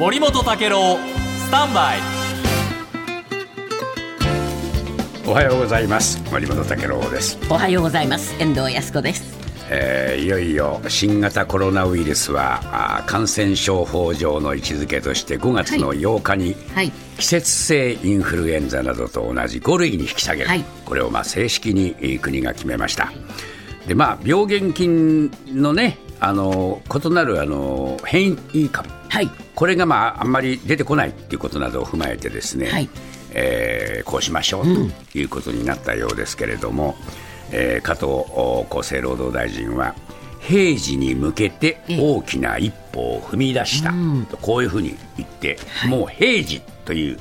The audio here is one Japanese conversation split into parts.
森本武郎スタンバイ。おはようございます。森本武郎です、おはようございます。遠藤康子です。えーいよいよ新型コロナウイルスはあー感染症法上の位置づけとして5月の8日に、はい。季節性インフルエンザなどと同じ5類に引き下げる、はい。これをまあ正式にえー国が決めました。でまあ病原菌のねあの異なるあの変異株はい。これがまああんまり出てこないっていうことなどを踏まえてですね、はい。えーこうしましょうということになったようですけれども、えー加藤お厚生労働大臣は平時に向けて大きな一歩を踏み出したとこういうふうに言って、もう平時という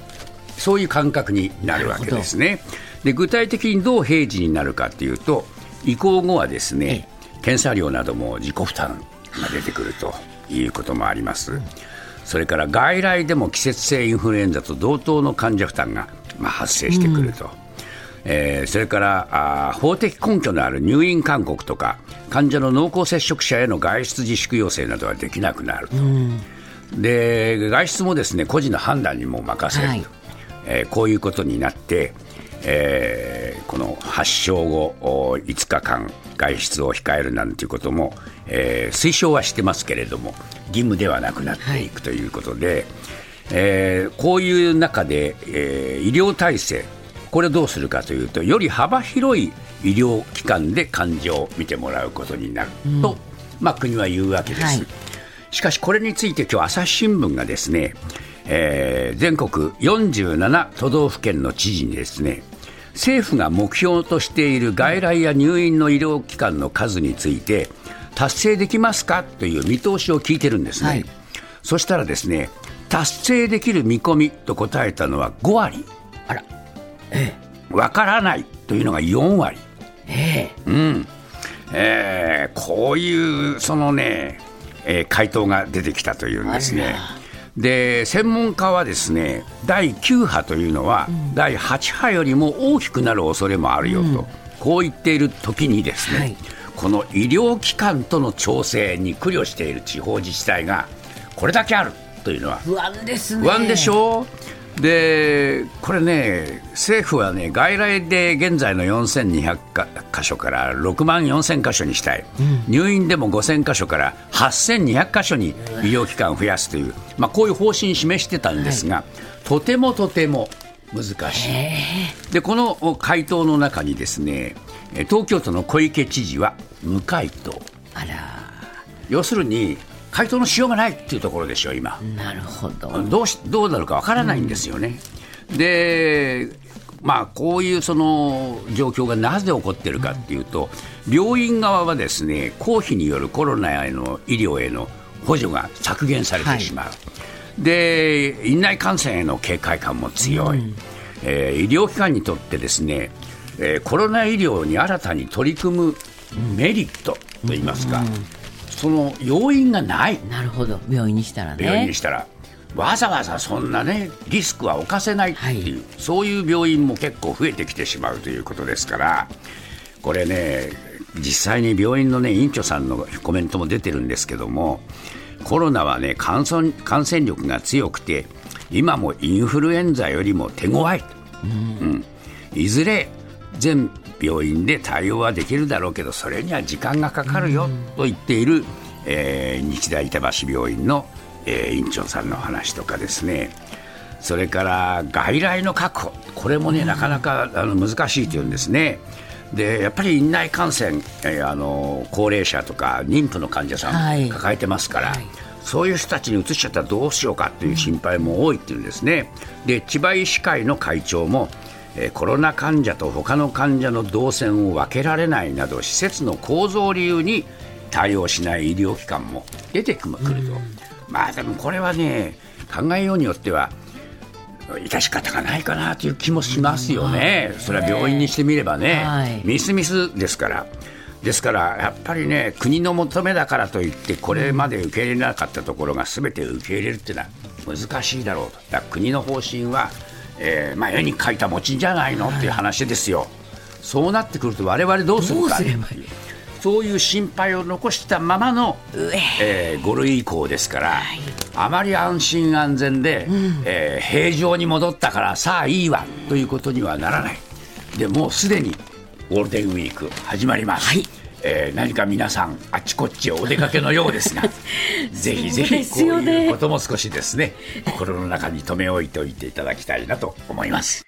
そういう感覚になるわけですね。で具体的にどう平時になるかというと移行後はですね検査料なども自己負担が出てくるということもあります。それから外来でも季節性インフルエンザと同等の患者負担が、まあ、発生してくると、えーそれからあー法的根拠のある入院勧告とか患者の濃厚接触者への外出自粛要請などはできなくなると、で外出もですね個人の判断にも任せると、はい。えーこういうことになって、えーこの発症後お5日間外出を控えるなんていうことも、えー推奨はしてますけれども義務ではなくなっていくということで、えーこういう中で、えー医療体制これをどうするかというとより幅広い医療機関で患者を見てもらうことになると、まあ、国は言うわけです。はい。しかしこれについて今日朝日新聞がですね、えー全国47都道府県の知事にですね政府が目標としている外来や入院の医療機関の数について達成できますかという見通しを聞いてるんですね、はい。そしたらですね達成できる見込みと答えたのは5割。あら。わからないというのが4割。ええ。ーこういうそのね、えー回答が出てきたというんですね。で専門家はですね第9波というのは、第8波よりも大きくなる恐れもあるよと、こう言っている時にですね、はい。この医療機関との調整に苦慮している地方自治体がこれだけあるというのは不安ですね。不安でしょう、でこれね、政府はね、外来で現在の4200か箇所から6万4000箇所にしたい、入院でも5000箇所から8200箇所に医療機関を増やすという、まあ、こういう方針示してたんですが、とてもとても難しい。でこの回答の中にですねえ東京都の小池知事は無回答。あら。要するに回答のしようがないっていうところでしょう今。なるほど。どうしどうなるかわからないんですよね。でまあ、こういうその状況がなぜ起こっているかっていうと、病院側はですね公費によるコロナへの医療への補助が削減されてしまう、で院内感染への警戒感も強い、えー医療機関にとってですね、えーコロナ医療に新たに取り組むメリットといいますか、その要因がない。なるほど。病院にしたらね。病院にしたら、わざわざそんなねリスクは冒せないっていう、そういう病院も結構増えてきてしまうということですからこれね実際に病院のね院長さんのコメントも出てるんですけどもコロナはね感染感染力が強くて今もインフルエンザよりも手強いと、うん。いずれ全病院で対応はできるだろうけどそれには時間がかかるよと言っている、えー日大板橋病院の、えー院長さんの話とかですね。それから外来の確保。これもねなかなかあの難しいというんですね。でやっぱり院内感染、えーあの高齢者とか妊婦の患者さはい。ん抱えてますから、はい。そういう人たちに移しちゃったらどうしようかという心配も多いっていうんですね。で千葉医師会の会長もえーコロナ患者と他の患者の動線を分けられないなど施設の構造を理由に対応しない医療機関も出てくると、まあでもこれはね考えようによっては致し方がないかなという気もしますよね、それは病院にしてみればね、はい。ミスミスですから。ですからやっぱりね国の求めだからといってこれまで受け入れなかったところが全て受け入れるっていうのは難しいだろうと。国の方針は、えーまあ、絵に描いた餅じゃないのっていう話ですよ、そうなってくると我々どうするか。そういう心配を残したままの、え。ー、5類移行ですから、あまり安心安全で、えー平常に戻ったからさあいいわということにはならない。でもうすでにゴールデンウィーク始まります。はいえー何か皆さんあちこちお出かけのようですが ぜひぜひこういうことも少しですね心の中に留め置いておいていただきたいなと思います。